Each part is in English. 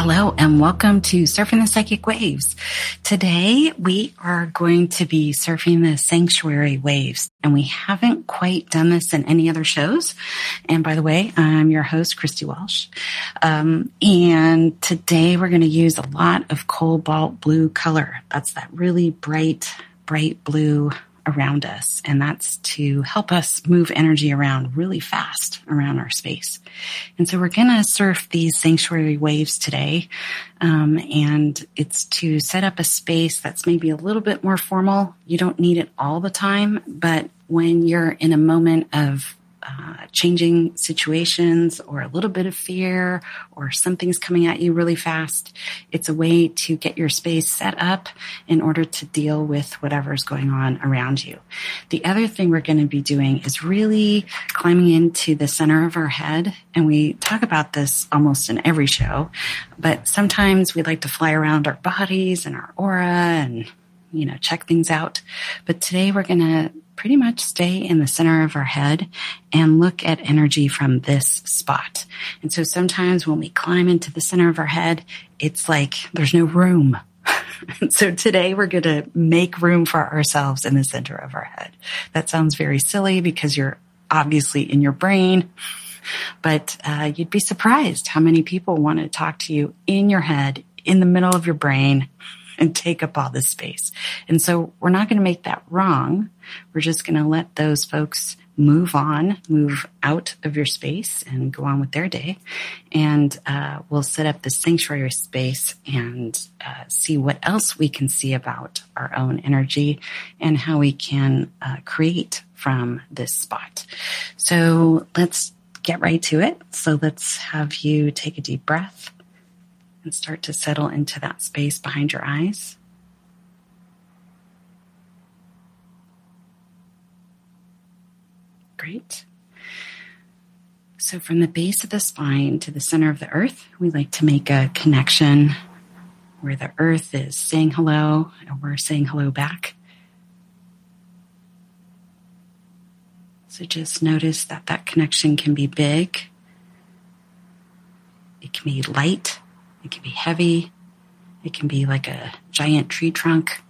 Hello and welcome to Surfing the Psychic Waves. Today we are going to be surfing the sanctuary waves and we haven't quite done this in any other shows. And by the way, I'm your host, Christy Walsh. Um, and today we're going to use a lot of cobalt blue color. That's that really bright, bright blue around us. And that's to help us move energy around really fast around our space. And so we're going to surf these sanctuary waves today. Um, and it's to set up a space that's maybe a little bit more formal. You don't need it all the time, but when you're in a moment of uh, changing situations or a little bit of fear or something's coming at you really fast. It's a way to get your space set up in order to deal with whatever's going on around you. The other thing we're going to be doing is really climbing into the center of our head. And we talk about this almost in every show, but sometimes we like to fly around our bodies and our aura and you know, check things out. But today we're going to pretty much stay in the center of our head and look at energy from this spot. And so sometimes when we climb into the center of our head, it's like there's no room. so today we're going to make room for ourselves in the center of our head. That sounds very silly because you're obviously in your brain. But uh, you'd be surprised how many people want to talk to you in your head, in the middle of your brain, and take up all this space. And so we're not going to make that wrong. We're just going to let those folks move on, move out of your space and go on with their day. And uh, we'll set up the sanctuary space and uh, see what else we can see about our own energy and how we can uh, create from this spot. So let's get right to it. So let's have you take a deep breath and start to settle into that space behind your eyes. Great. So, from the base of the spine to the center of the earth, we like to make a connection where the earth is saying hello and we're saying hello back. So, just notice that that connection can be big, it can be light, it can be heavy. It can be like a giant tree trunk.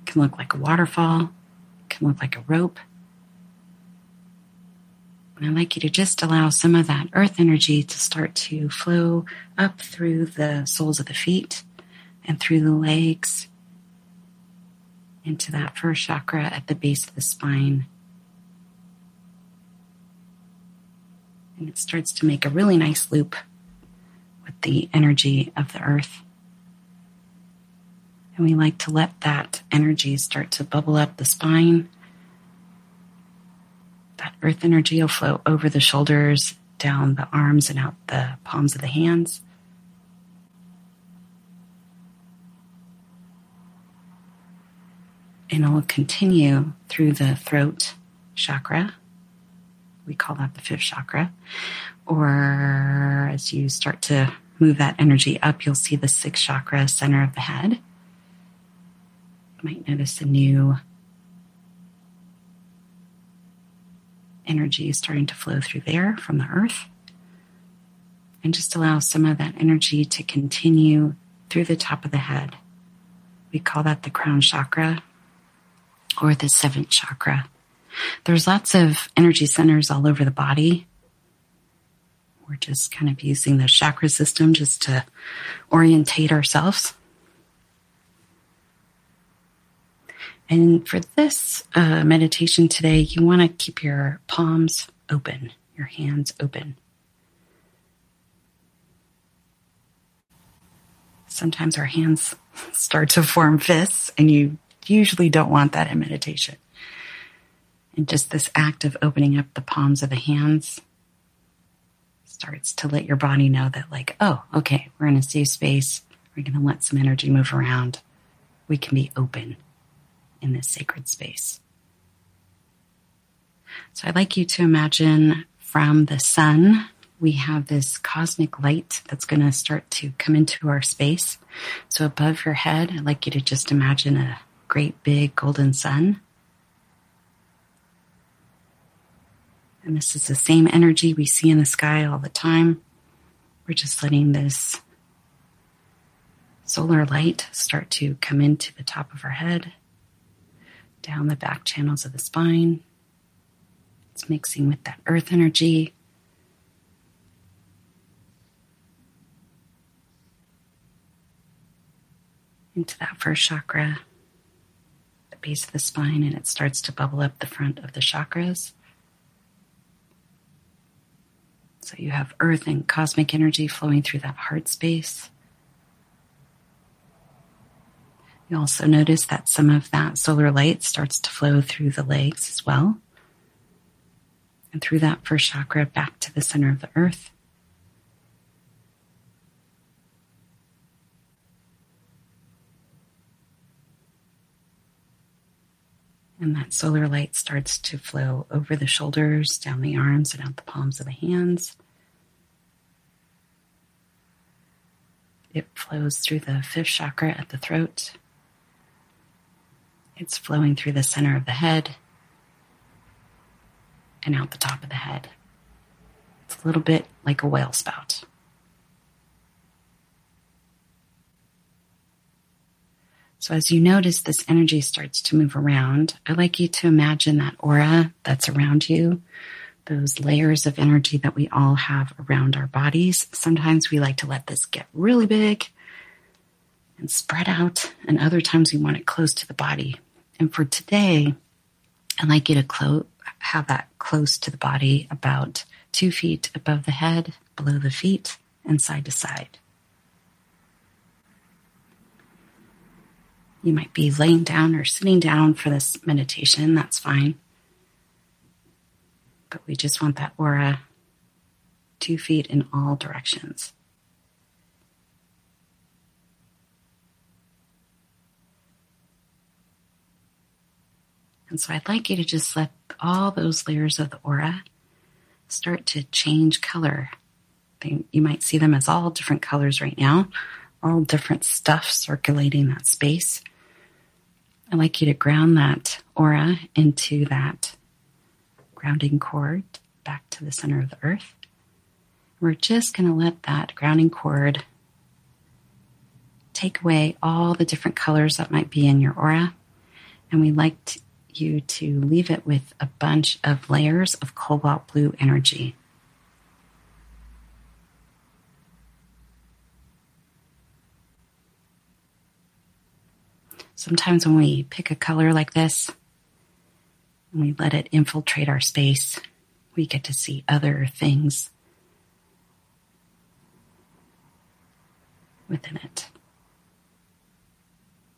It can look like a waterfall. It can look like a rope. And I'd like you to just allow some of that earth energy to start to flow up through the soles of the feet and through the legs into that first chakra at the base of the spine. And it starts to make a really nice loop with the energy of the earth. And we like to let that energy start to bubble up the spine. That earth energy will flow over the shoulders, down the arms, and out the palms of the hands. And it will continue through the throat chakra we call that the fifth chakra. Or as you start to move that energy up, you'll see the sixth chakra, center of the head. You might notice a new energy starting to flow through there from the earth. And just allow some of that energy to continue through the top of the head. We call that the crown chakra or the seventh chakra. There's lots of energy centers all over the body. We're just kind of using the chakra system just to orientate ourselves. And for this uh, meditation today, you want to keep your palms open, your hands open. Sometimes our hands start to form fists, and you usually don't want that in meditation. And just this act of opening up the palms of the hands starts to let your body know that, like, oh, okay, we're in a safe space. We're going to let some energy move around. We can be open in this sacred space. So I'd like you to imagine from the sun, we have this cosmic light that's going to start to come into our space. So above your head, I'd like you to just imagine a great big golden sun. And this is the same energy we see in the sky all the time. We're just letting this solar light start to come into the top of our head, down the back channels of the spine. It's mixing with that earth energy. Into that first chakra, the base of the spine, and it starts to bubble up the front of the chakras. So you have earth and cosmic energy flowing through that heart space. You also notice that some of that solar light starts to flow through the legs as well. And through that first chakra back to the center of the earth. And that solar light starts to flow over the shoulders, down the arms, and out the palms of the hands. It flows through the fifth chakra at the throat. It's flowing through the center of the head and out the top of the head. It's a little bit like a whale spout. So as you notice this energy starts to move around, I'd like you to imagine that aura that's around you, those layers of energy that we all have around our bodies. Sometimes we like to let this get really big and spread out, and other times we want it close to the body. And for today, I'd like you to clo- have that close to the body, about two feet above the head, below the feet, and side to side. You might be laying down or sitting down for this meditation, that's fine. But we just want that aura two feet in all directions. And so I'd like you to just let all those layers of the aura start to change color. You might see them as all different colors right now, all different stuff circulating that space. I'd like you to ground that aura into that grounding cord back to the center of the earth. We're just going to let that grounding cord take away all the different colors that might be in your aura. And we'd like you to leave it with a bunch of layers of cobalt blue energy. Sometimes when we pick a color like this and we let it infiltrate our space, we get to see other things within it.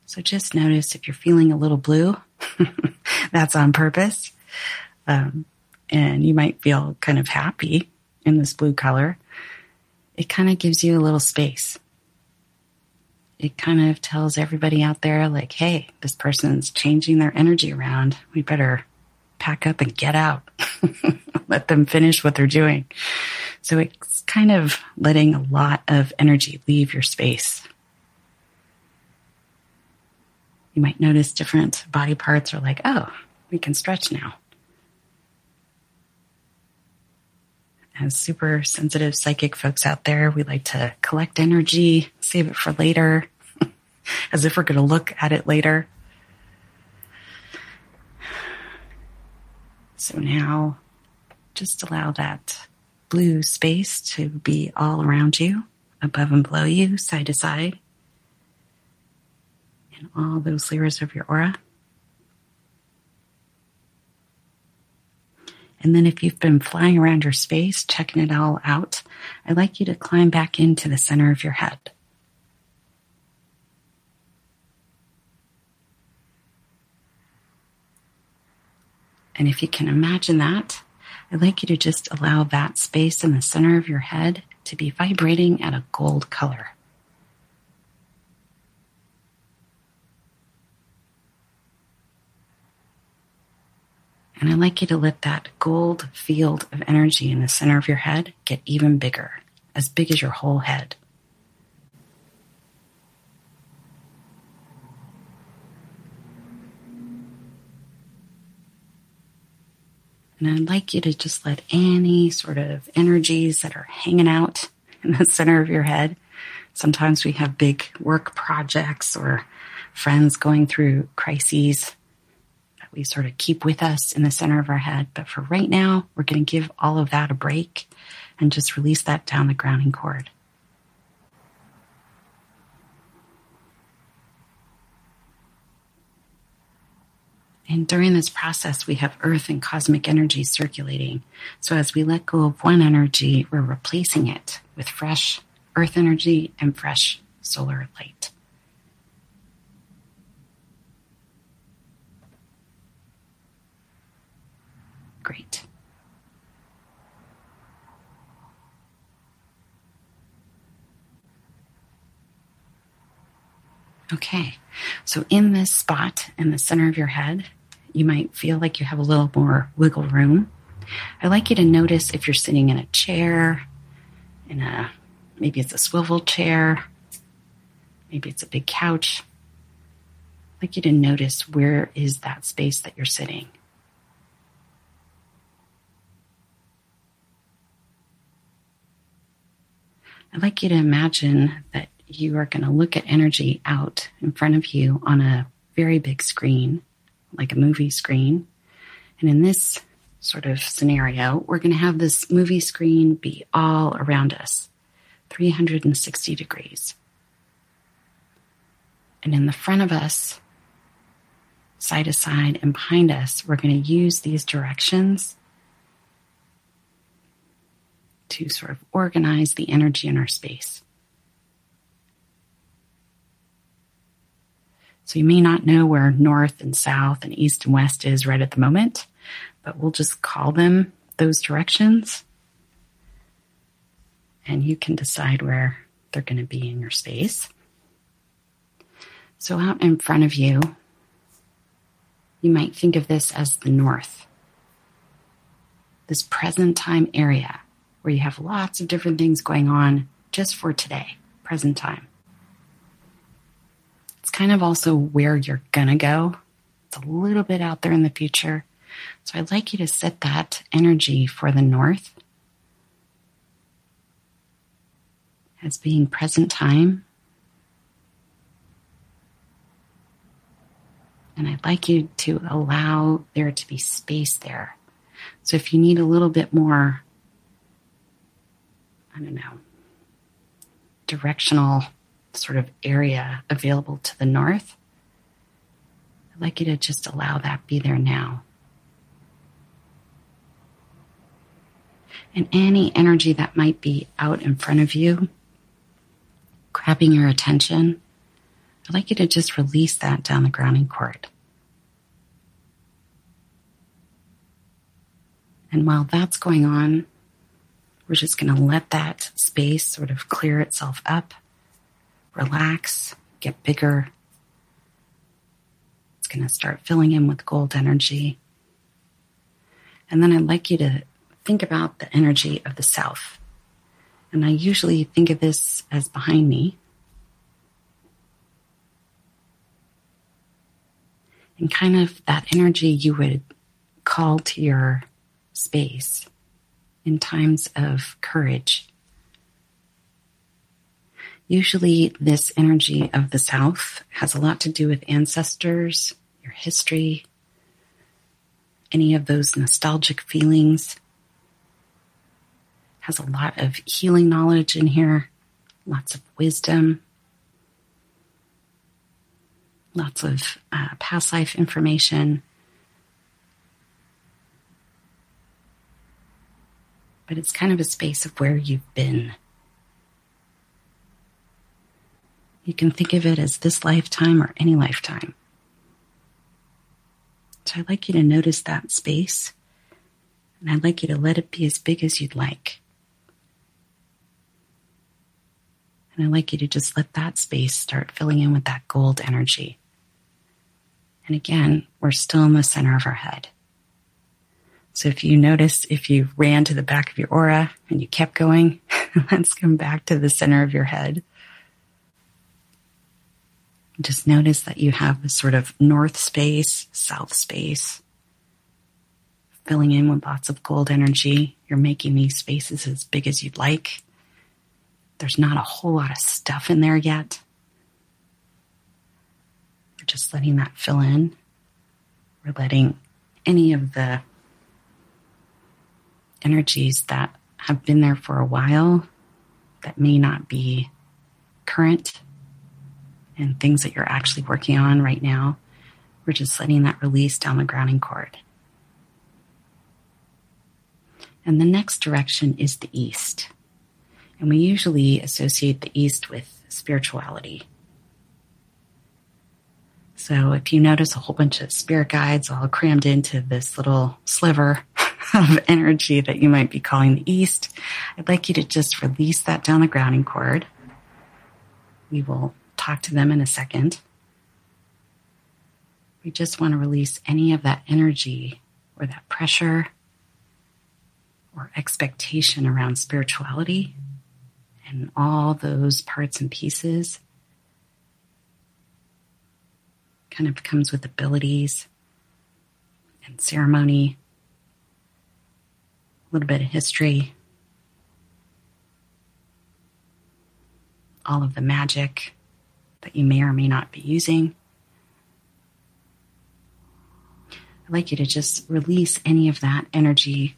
So just notice if you're feeling a little blue, that's on purpose. Um, and you might feel kind of happy in this blue color. It kind of gives you a little space it kind of tells everybody out there, like, hey, this person's changing their energy around. We better pack up and get out. Let them finish what they're doing. So it's kind of letting a lot of energy leave your space. You might notice different body parts are like, oh, we can stretch now. As super sensitive psychic folks out there, we like to collect energy, save it for later, as if we're going to look at it later. So now just allow that blue space to be all around you, above and below you, side to side, in all those layers of your aura. And then if you've been flying around your space, checking it all out, I'd like you to climb back into the center of your head. And if you can imagine that, I'd like you to just allow that space in the center of your head to be vibrating at a gold color. And I'd like you to let that gold field of energy in the center of your head get even bigger, as big as your whole head. And I'd like you to just let any sort of energies that are hanging out in the center of your head. Sometimes we have big work projects or friends going through crises we sort of keep with us in the center of our head. But for right now, we're going to give all of that a break and just release that down the grounding cord. And during this process, we have earth and cosmic energy circulating. So as we let go of one energy, we're replacing it with fresh earth energy and fresh solar light. Great. Okay, so in this spot in the center of your head, you might feel like you have a little more wiggle room. I'd like you to notice if you're sitting in a chair, in a maybe it's a swivel chair, maybe it's a big couch. I'd like you to notice where is that space that you're sitting. I'd like you to imagine that you are going to look at energy out in front of you on a very big screen like a movie screen. And in this sort of scenario, we're going to have this movie screen be all around us, 360 degrees. And in the front of us, side to side, and behind us, we're going to use these directions to sort of organize the energy in our space. So you may not know where north and south and east and west is right at the moment, but we'll just call them those directions. And you can decide where they're going to be in your space. So out in front of you, you might think of this as the north. This present time area where you have lots of different things going on just for today, present time It's kind of also where you're going to go. It's a little bit out there in the future. So I'd like you to set that energy for the north as being present time. And I'd like you to allow there to be space there. So if you need a little bit more, I don't know, directional sort of area available to the north. I'd like you to just allow that be there now. And any energy that might be out in front of you, grabbing your attention, I'd like you to just release that down the grounding cord. And while that's going on, we're just going to let that space sort of clear itself up relax, get bigger. It's going to start filling in with gold energy. And then I'd like you to think about the energy of the south. And I usually think of this as behind me. And kind of that energy you would call to your space in times of courage Usually, this energy of the South has a lot to do with ancestors, your history, any of those nostalgic feelings. Has a lot of healing knowledge in here, lots of wisdom, lots of uh, past life information. But it's kind of a space of where you've been. You can think of it as this lifetime or any lifetime. So I'd like you to notice that space, and I'd like you to let it be as big as you'd like. And I'd like you to just let that space start filling in with that gold energy. And again, we're still in the center of our head. So if you notice, if you ran to the back of your aura and you kept going, let's come back to the center of your head. Just notice that you have this sort of north space, south space, filling in with lots of gold energy. You're making these spaces as big as you'd like. There's not a whole lot of stuff in there yet. We're just letting that fill in. We're letting any of the energies that have been there for a while that may not be current and things that you're actually working on right now. We're just letting that release down the grounding cord. And the next direction is the east. And we usually associate the east with spirituality. So if you notice a whole bunch of spirit guides all crammed into this little sliver of energy that you might be calling the East, I'd like you to just release that down the grounding cord. We will talk to them in a second. We just want to release any of that energy or that pressure or expectation around spirituality and all those parts and pieces. Kind of comes with abilities and ceremony little bit of history, all of the magic that you may or may not be using. I'd like you to just release any of that energy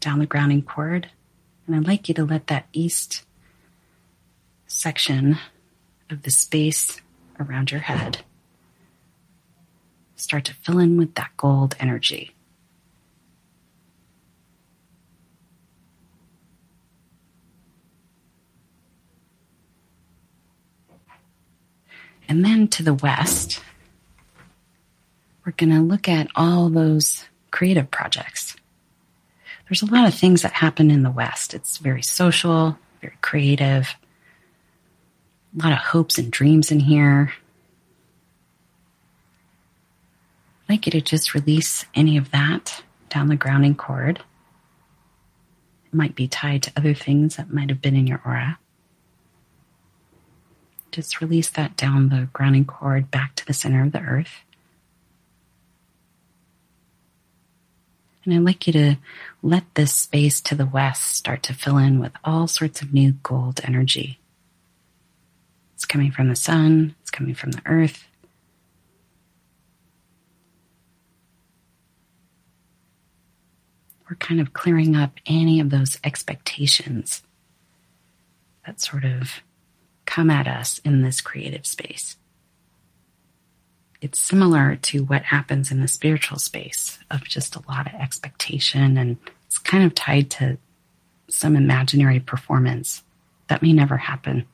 down the grounding cord. And I'd like you to let that east section of the space around your head start to fill in with that gold energy. And then to the west, we're going to look at all those creative projects. There's a lot of things that happen in the west. It's very social, very creative, a lot of hopes and dreams in here. I'd like you to just release any of that down the grounding cord. It might be tied to other things that might have been in your aura. Just release that down the grounding cord back to the center of the earth. And I'd like you to let this space to the west start to fill in with all sorts of new gold energy. It's coming from the sun, it's coming from the earth. We're kind of clearing up any of those expectations that sort of come at us in this creative space. It's similar to what happens in the spiritual space of just a lot of expectation, and it's kind of tied to some imaginary performance that may never happen.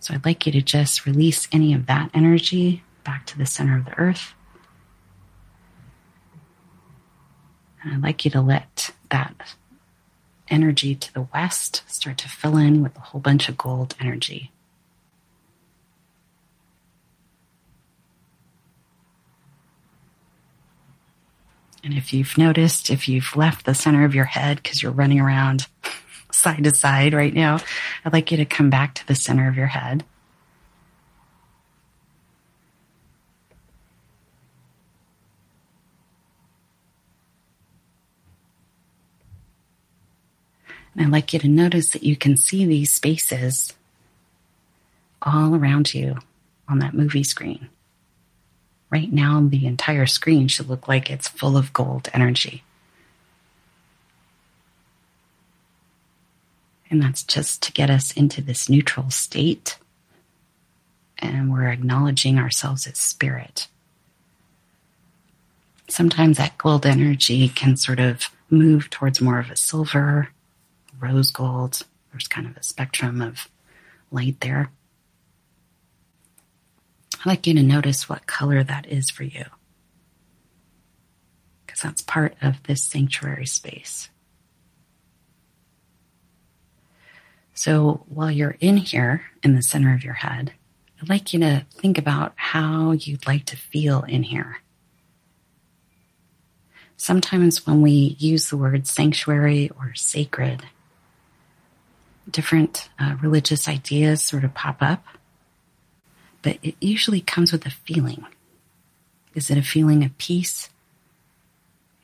So I'd like you to just release any of that energy back to the center of the earth. And I'd like you to let that energy to the west start to fill in with a whole bunch of gold energy. And if you've noticed, if you've left the center of your head because you're running around side to side right now, I'd like you to come back to the center of your head. And I'd like you to notice that you can see these spaces all around you on that movie screen. Right now, the entire screen should look like it's full of gold energy. And that's just to get us into this neutral state. And we're acknowledging ourselves as spirit. Sometimes that gold energy can sort of move towards more of a silver rose gold. There's kind of a spectrum of light there. I'd like you to notice what color that is for you. Because that's part of this sanctuary space. So while you're in here in the center of your head, I'd like you to think about how you'd like to feel in here. Sometimes when we use the word sanctuary or sacred, different uh, religious ideas sort of pop up, but it usually comes with a feeling. Is it a feeling of peace?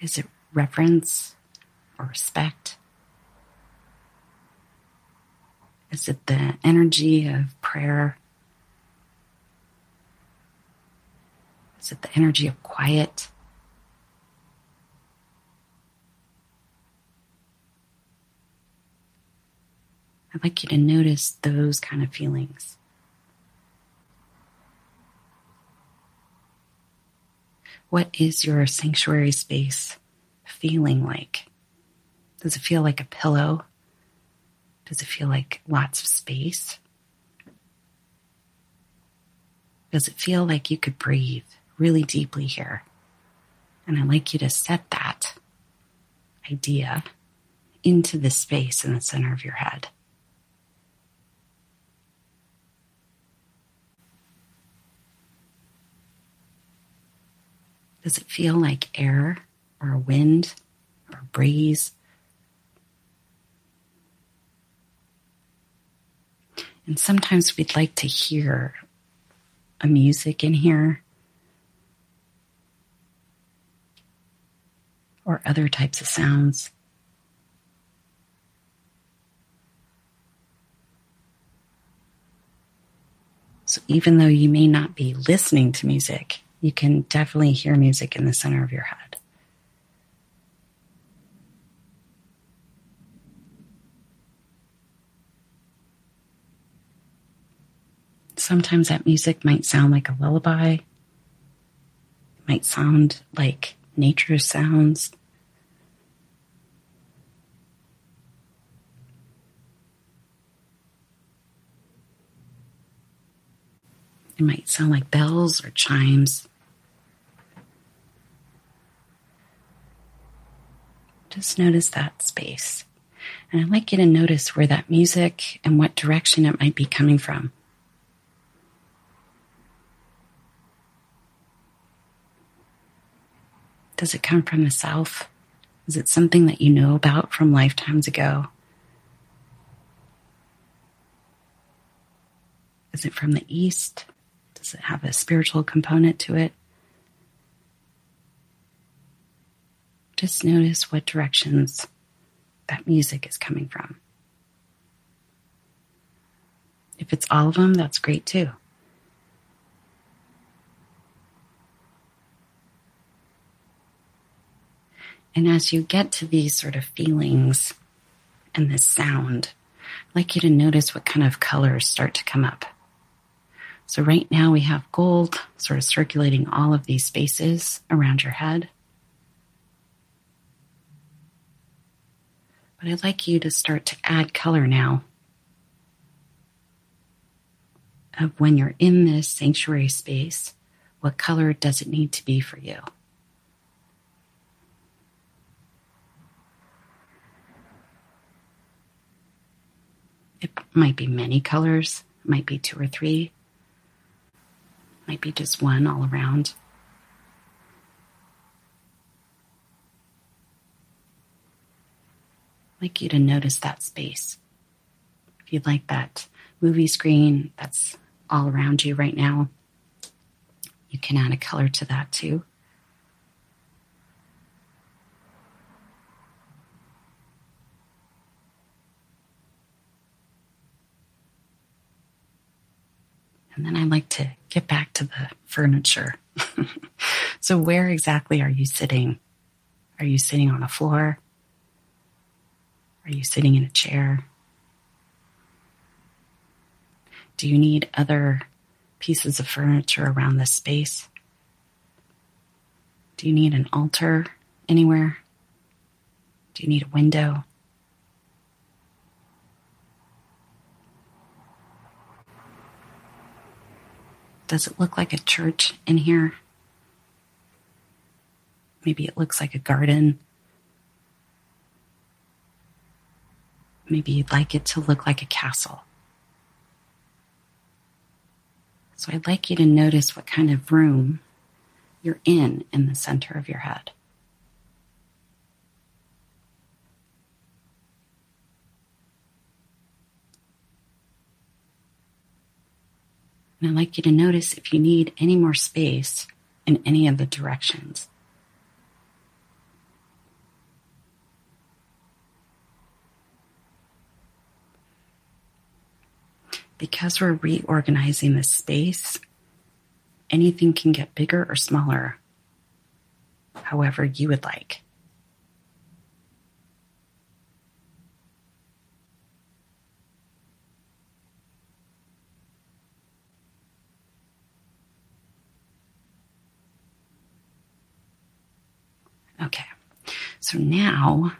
Is it reverence or respect? Is it the energy of prayer? Is it the energy of quiet? I'd like you to notice those kind of feelings. What is your sanctuary space feeling like? Does it feel like a pillow? Does it feel like lots of space? Does it feel like you could breathe really deeply here? And I'd like you to set that idea into the space in the center of your head. Does it feel like air or wind or breeze? And sometimes we'd like to hear a music in here or other types of sounds. So even though you may not be listening to music, you can definitely hear music in the center of your head. Sometimes that music might sound like a lullaby. It might sound like nature sounds. It might sound like bells or chimes. Just notice that space. And I'd like you to notice where that music and what direction it might be coming from. Does it come from the south? Is it something that you know about from lifetimes ago? Is it from the east? Have a spiritual component to it? Just notice what directions that music is coming from. If it's all of them, that's great too. And as you get to these sort of feelings and this sound, I'd like you to notice what kind of colors start to come up. So right now we have gold sort of circulating all of these spaces around your head. But I'd like you to start to add color now of when you're in this sanctuary space, what color does it need to be for you? It might be many colors, it might be two or three might be just one all around. I'd like you to notice that space. If you'd like that movie screen that's all around you right now, you can add a color to that too. And then I like to get back to the furniture. so, where exactly are you sitting? Are you sitting on a floor? Are you sitting in a chair? Do you need other pieces of furniture around this space? Do you need an altar anywhere? Do you need a window? Does it look like a church in here? Maybe it looks like a garden. Maybe you'd like it to look like a castle. So I'd like you to notice what kind of room you're in in the center of your head. And I'd like you to notice if you need any more space in any of the directions. Because we're reorganizing the space, anything can get bigger or smaller, however you would like. Okay. So now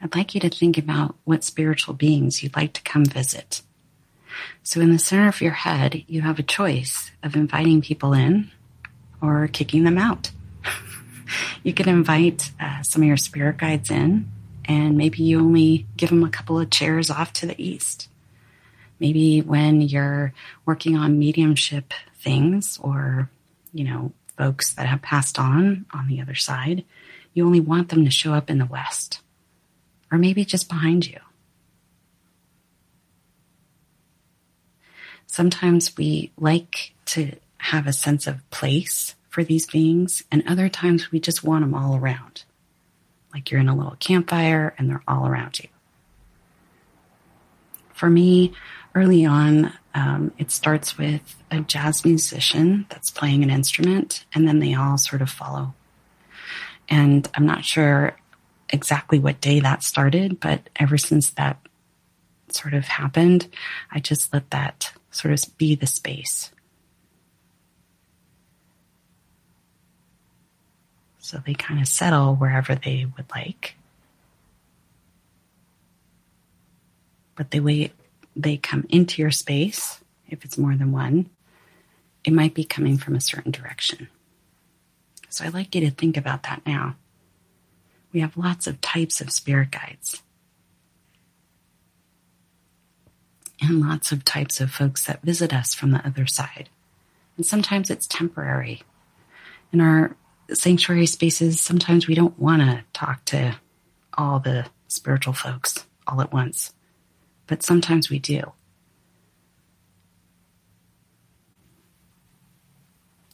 I'd like you to think about what spiritual beings you'd like to come visit. So in the center of your head, you have a choice of inviting people in or kicking them out. you can invite uh, some of your spirit guides in and maybe you only give them a couple of chairs off to the east. Maybe when you're working on mediumship things or, you know, folks that have passed on on the other side, you only want them to show up in the West or maybe just behind you. Sometimes we like to have a sense of place for these beings, and other times we just want them all around. Like you're in a little campfire and they're all around you. For me, early on, um, it starts with a jazz musician that's playing an instrument, and then they all sort of follow and I'm not sure exactly what day that started, but ever since that sort of happened, I just let that sort of be the space. So they kind of settle wherever they would like. But the way they come into your space, if it's more than one, it might be coming from a certain direction. So I'd like you to think about that now. We have lots of types of spirit guides. And lots of types of folks that visit us from the other side. And sometimes it's temporary. In our sanctuary spaces, sometimes we don't want to talk to all the spiritual folks all at once, but sometimes we do.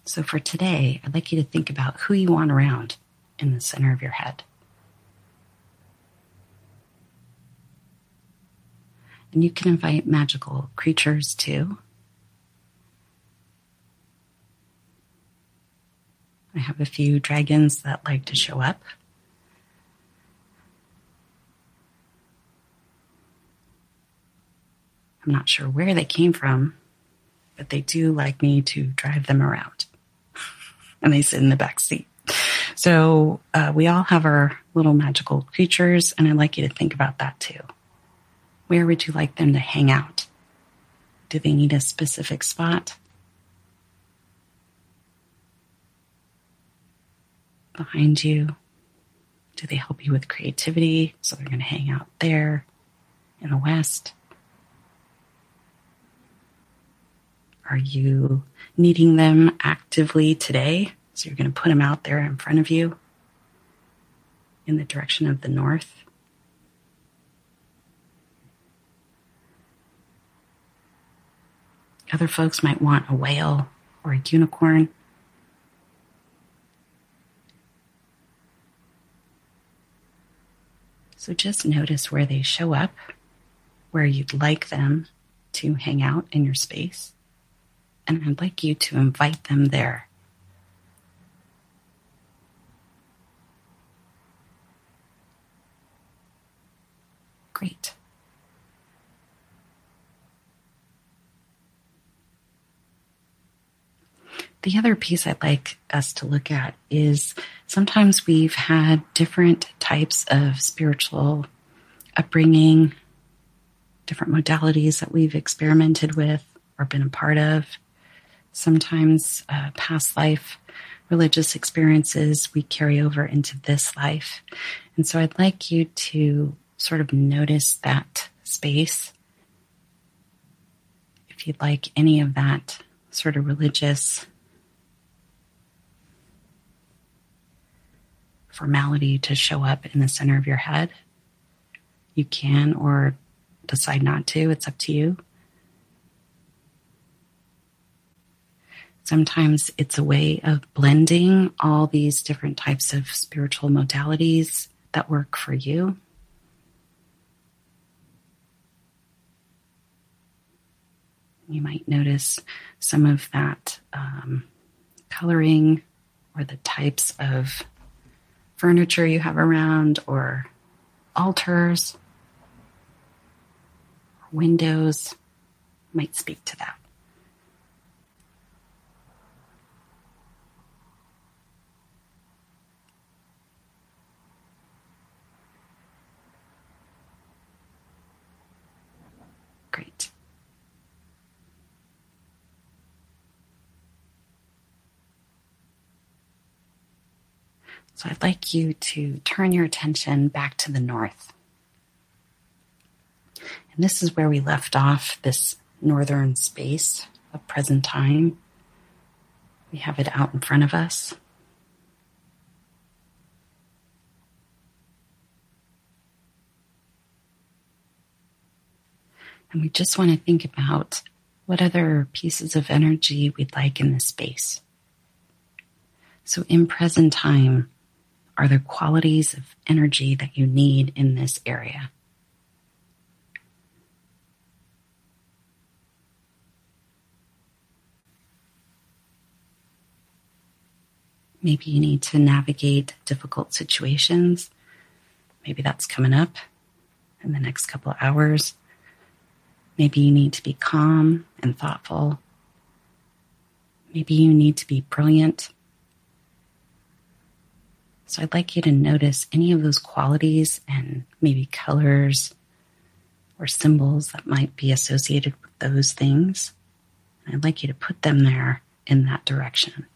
So for today, I'd like you to think about who you want around in the center of your head. And you can invite magical creatures too. I have a few dragons that like to show up. I'm not sure where they came from, but they do like me to drive them around and they sit in the back seat. So uh, we all have our little magical creatures, and I'd like you to think about that too. Where would you like them to hang out? Do they need a specific spot? Behind you? Do they help you with creativity? So they're going to hang out there in the West. Are you needing them actively today? So you're going to put them out there in front of you in the direction of the north. Other folks might want a whale or a unicorn. So just notice where they show up, where you'd like them to hang out in your space and I'd like you to invite them there. Great. The other piece I'd like us to look at is sometimes we've had different types of spiritual upbringing, different modalities that we've experimented with or been a part of sometimes uh, past life religious experiences we carry over into this life. And so I'd like you to sort of notice that space. If you'd like any of that sort of religious formality to show up in the center of your head, you can or decide not to. It's up to you. Sometimes it's a way of blending all these different types of spiritual modalities that work for you. You might notice some of that um, coloring or the types of furniture you have around or altars, windows might speak to that. Great. So I'd like you to turn your attention back to the north. And this is where we left off this northern space of present time. We have it out in front of us. And we just want to think about what other pieces of energy we'd like in this space. So, in present time, are there qualities of energy that you need in this area? Maybe you need to navigate difficult situations. Maybe that's coming up in the next couple of hours. Maybe you need to be calm and thoughtful. Maybe you need to be brilliant. So I'd like you to notice any of those qualities and maybe colors or symbols that might be associated with those things. I'd like you to put them there in that direction.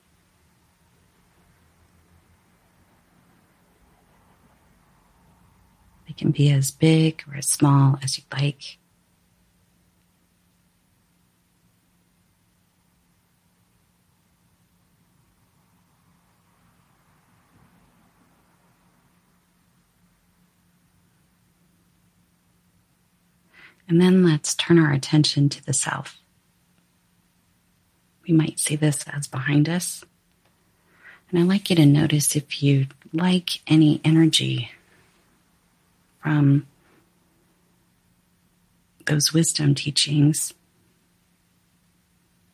They can be as big or as small as you'd like. And then let's turn our attention to the south. We might see this as behind us. And I'd like you to notice if you like any energy from those wisdom teachings.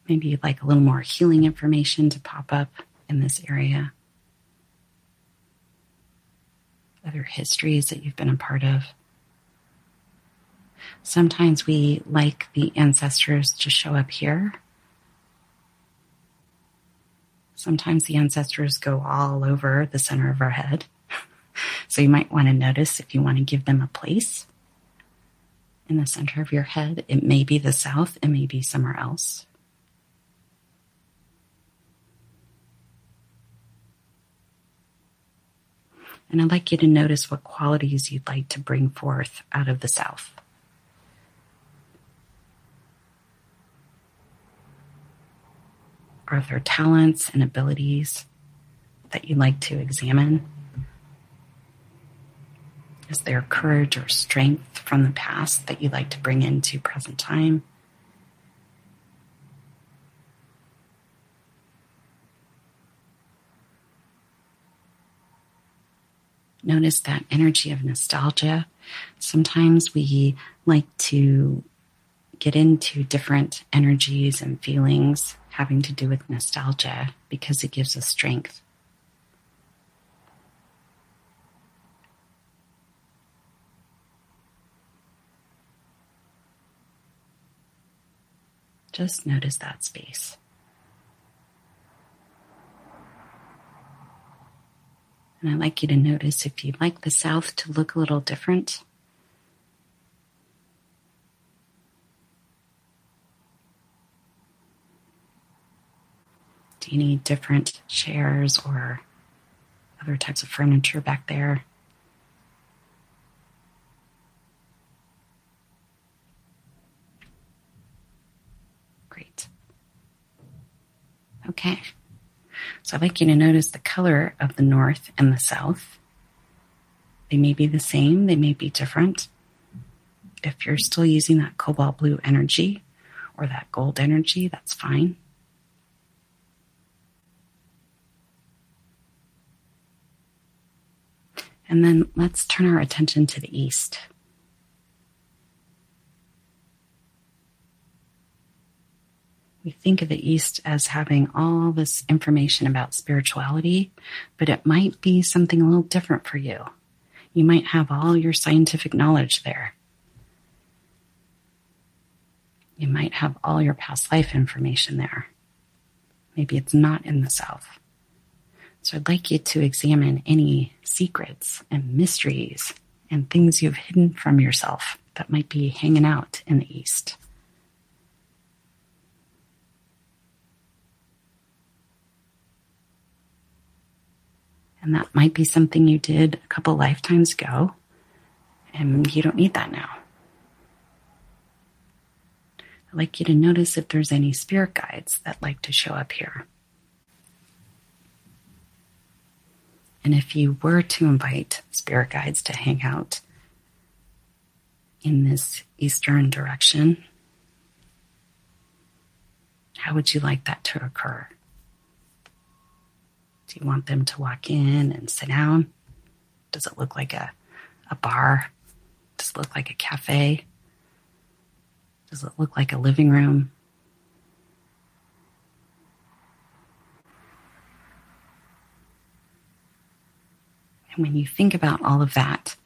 Maybe you'd like a little more healing information to pop up in this area. Other histories that you've been a part of. Sometimes we like the ancestors to show up here. Sometimes the ancestors go all over the center of our head. so you might want to notice if you want to give them a place in the center of your head. It may be the south, it may be somewhere else. And I'd like you to notice what qualities you'd like to bring forth out of the south. Are there talents and abilities that you'd like to examine? Is there courage or strength from the past that you'd like to bring into present time? Notice that energy of nostalgia. Sometimes we like to get into different energies and feelings having to do with nostalgia because it gives us strength. Just notice that space. And I'd like you to notice if you'd like the south to look a little different, Need different chairs or other types of furniture back there? Great. Okay. So I'd like you to notice the color of the north and the south. They may be the same, they may be different. If you're still using that cobalt blue energy or that gold energy, that's fine. And then let's turn our attention to the east. We think of the East as having all this information about spirituality, but it might be something a little different for you. You might have all your scientific knowledge there. You might have all your past life information there. Maybe it's not in the South. So I'd like you to examine any secrets and mysteries and things you've hidden from yourself that might be hanging out in the East. And that might be something you did a couple lifetimes ago, and you don't need that now. I'd like you to notice if there's any spirit guides that like to show up here. And if you were to invite spirit guides to hang out in this eastern direction, how would you like that to occur? Do you want them to walk in and sit down? Does it look like a, a bar? Does it look like a cafe? Does it look like a living room? And when you think about all of that,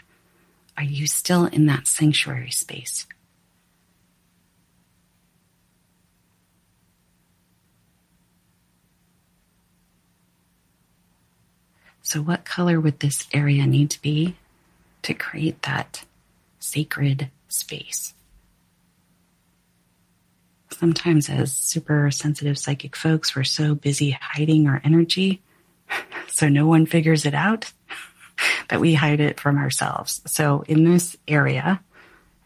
are you still in that sanctuary space? So, what color would this area need to be to create that sacred space? Sometimes, as super sensitive psychic folks, we're so busy hiding our energy so no one figures it out that we hide it from ourselves. So, in this area,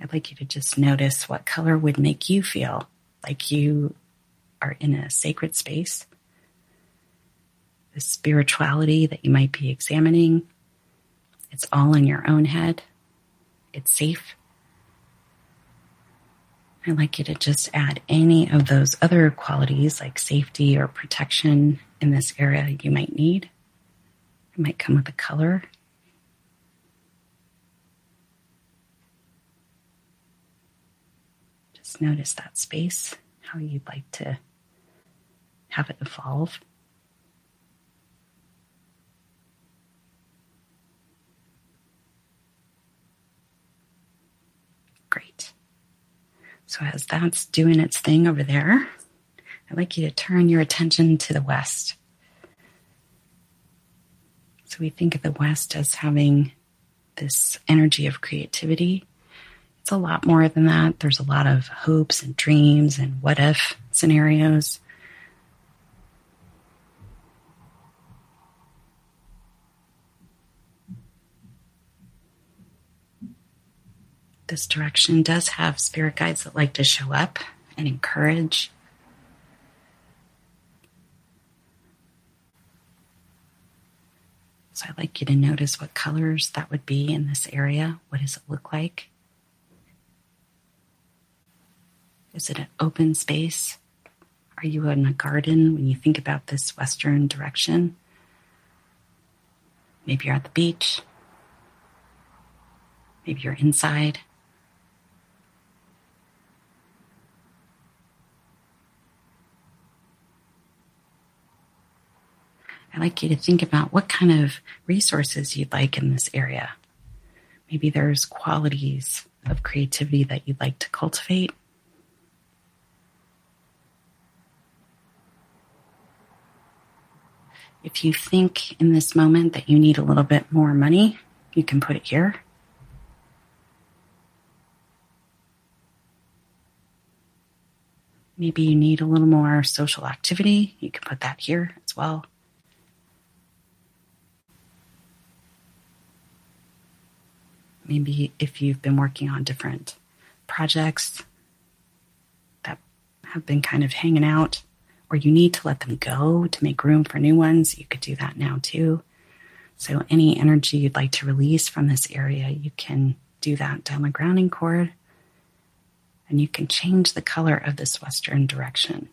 I'd like you to just notice what color would make you feel like you are in a sacred space the spirituality that you might be examining. It's all in your own head. It's safe. I'd like you to just add any of those other qualities like safety or protection in this area you might need. It might come with a color. Just notice that space, how you'd like to have it evolve. Great. So, as that's doing its thing over there, I'd like you to turn your attention to the West. So, we think of the West as having this energy of creativity. It's a lot more than that. There's a lot of hopes and dreams and what if scenarios. this direction does have spirit guides that like to show up and encourage. So I'd like you to notice what colors that would be in this area. What does it look like? Is it an open space? Are you in a garden when you think about this western direction? Maybe you're at the beach. Maybe you're inside. I'd like you to think about what kind of resources you'd like in this area. Maybe there's qualities of creativity that you'd like to cultivate. If you think in this moment that you need a little bit more money, you can put it here. Maybe you need a little more social activity, you can put that here as well. Maybe if you've been working on different projects that have been kind of hanging out, or you need to let them go to make room for new ones, you could do that now too. So, any energy you'd like to release from this area, you can do that down the grounding cord. And you can change the color of this western direction.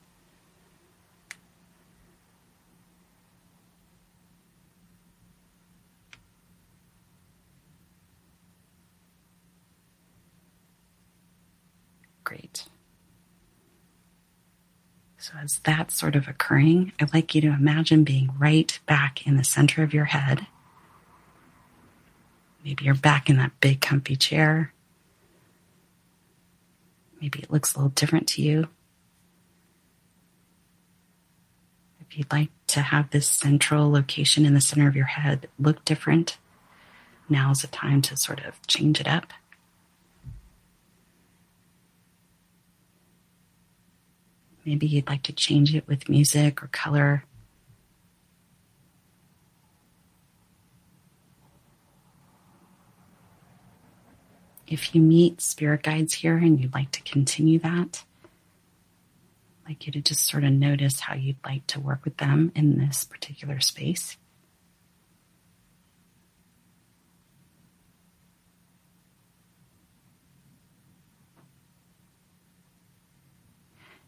Great. So, as that's sort of occurring, I'd like you to imagine being right back in the center of your head. Maybe you're back in that big, comfy chair. Maybe it looks a little different to you. If you'd like to have this central location in the center of your head look different, now's the time to sort of change it up. Maybe you'd like to change it with music or color. If you meet spirit guides here and you'd like to continue that, I'd like you to just sort of notice how you'd like to work with them in this particular space.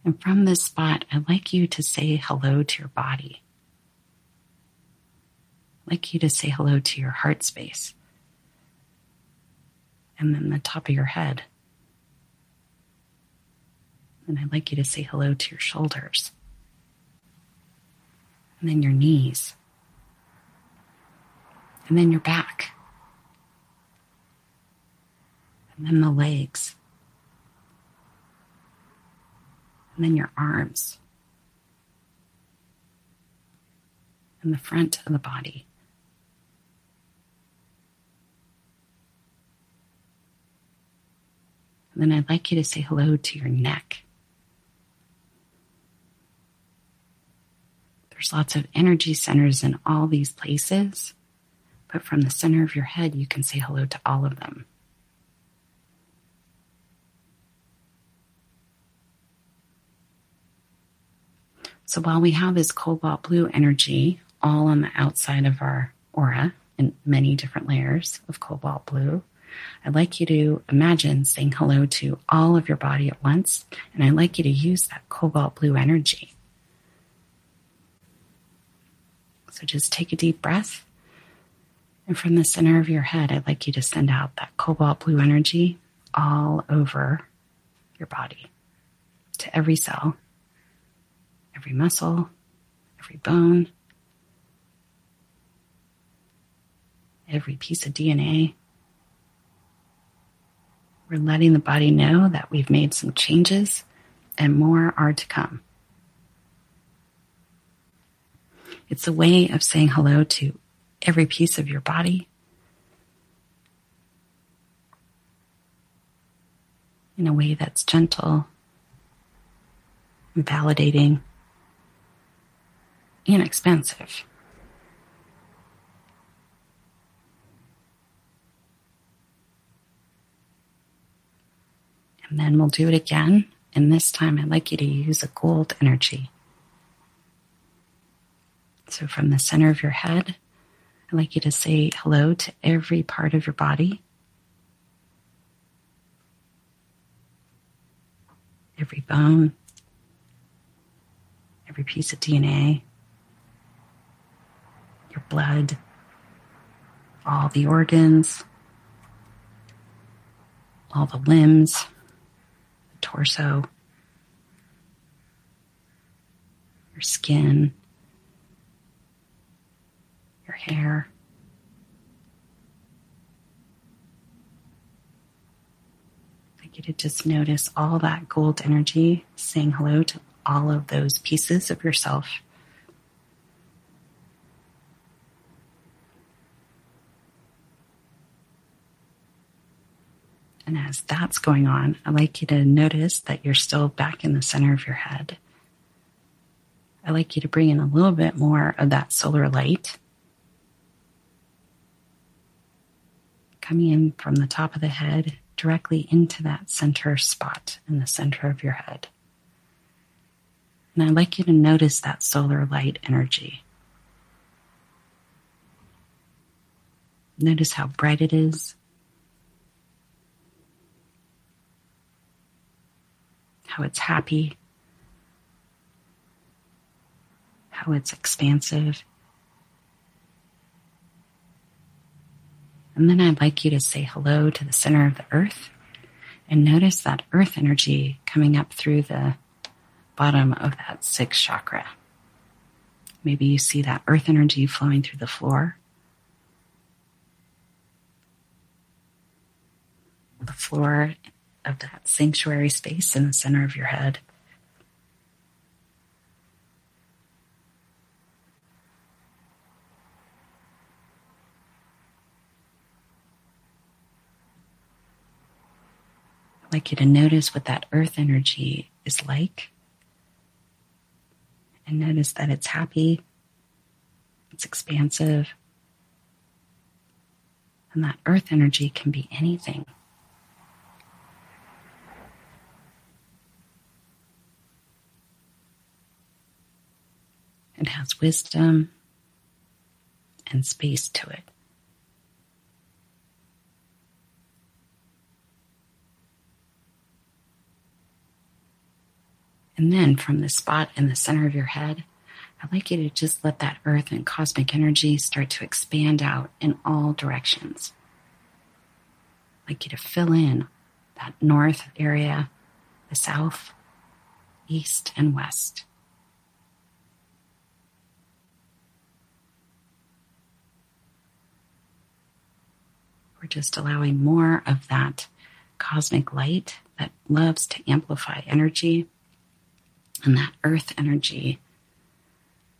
And from this spot, I'd like you to say hello to your body. I'd like you to say hello to your heart space. And then the top of your head. And I'd like you to say hello to your shoulders. And then your knees. And then your back. And then the legs. Then your arms and the front of the body. And then I'd like you to say hello to your neck. There's lots of energy centers in all these places, but from the center of your head, you can say hello to all of them. So while we have this cobalt blue energy all on the outside of our aura in many different layers of cobalt blue, I'd like you to imagine saying hello to all of your body at once, and I'd like you to use that cobalt blue energy. So just take a deep breath. And from the center of your head, I'd like you to send out that cobalt blue energy all over your body to every cell every muscle, every bone, every piece of DNA. We're letting the body know that we've made some changes and more are to come. It's a way of saying hello to every piece of your body. In a way that's gentle, and validating, inexpensive. And then we'll do it again. And this time I'd like you to use a gold energy. So from the center of your head, I'd like you to say hello to every part of your body. Every bone, every piece of DNA, your blood, all the organs, all the limbs, the torso, your skin, your hair. I get to just notice all that gold energy saying hello to all of those pieces of yourself And as that's going on, I'd like you to notice that you're still back in the center of your head. I'd like you to bring in a little bit more of that solar light coming in from the top of the head directly into that center spot in the center of your head. And I'd like you to notice that solar light energy. Notice how bright it is. How it's happy, how it's expansive. And then I'd like you to say hello to the center of the earth And notice that earth energy coming up through the bottom of that sixth chakra. Maybe you see that earth energy flowing through the floor. The floor of that sanctuary space in the center of your head. I'd like you to notice what that earth energy is like and notice that it's happy, it's expansive, and that earth energy can be anything. It has wisdom and space to it. And then from the spot in the center of your head, I'd like you to just let that earth and cosmic energy start to expand out in all directions. I'd like you to fill in that north area, the south, east, and west. Just allowing more of that cosmic light that loves to amplify energy and that earth energy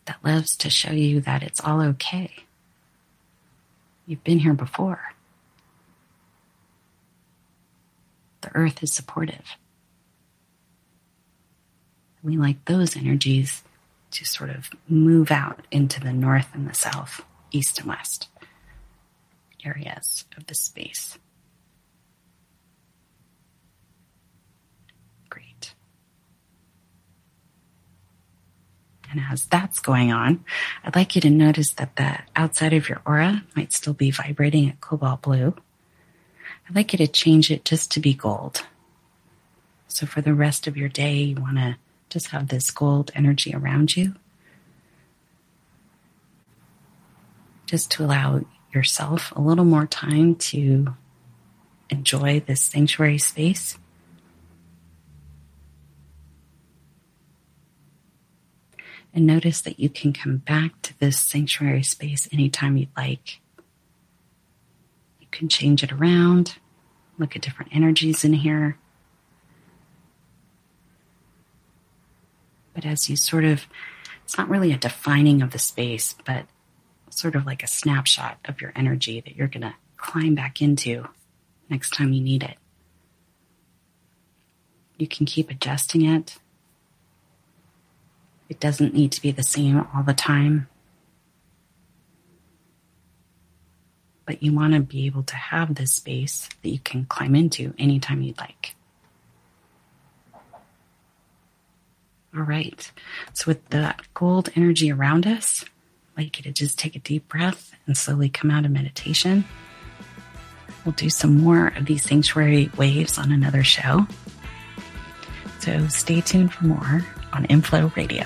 that loves to show you that it's all okay. You've been here before. The earth is supportive. We like those energies to sort of move out into the north and the south, east and west areas of the space. Great. And as that's going on, I'd like you to notice that the outside of your aura might still be vibrating at cobalt blue. I'd like you to change it just to be gold. So for the rest of your day, you want to just have this gold energy around you. Just to allow yourself a little more time to enjoy this sanctuary space. And notice that you can come back to this sanctuary space anytime you'd like. You can change it around, look at different energies in here. But as you sort of, it's not really a defining of the space, but sort of like a snapshot of your energy that you're going to climb back into next time you need it. You can keep adjusting it it doesn't need to be the same all the time. But you want to be able to have this space that you can climb into anytime you'd like. All right. So, with the gold energy around us, like you to just take a deep breath and slowly come out of meditation. We'll do some more of these sanctuary waves on another show. So, stay tuned for more on Inflow Radio.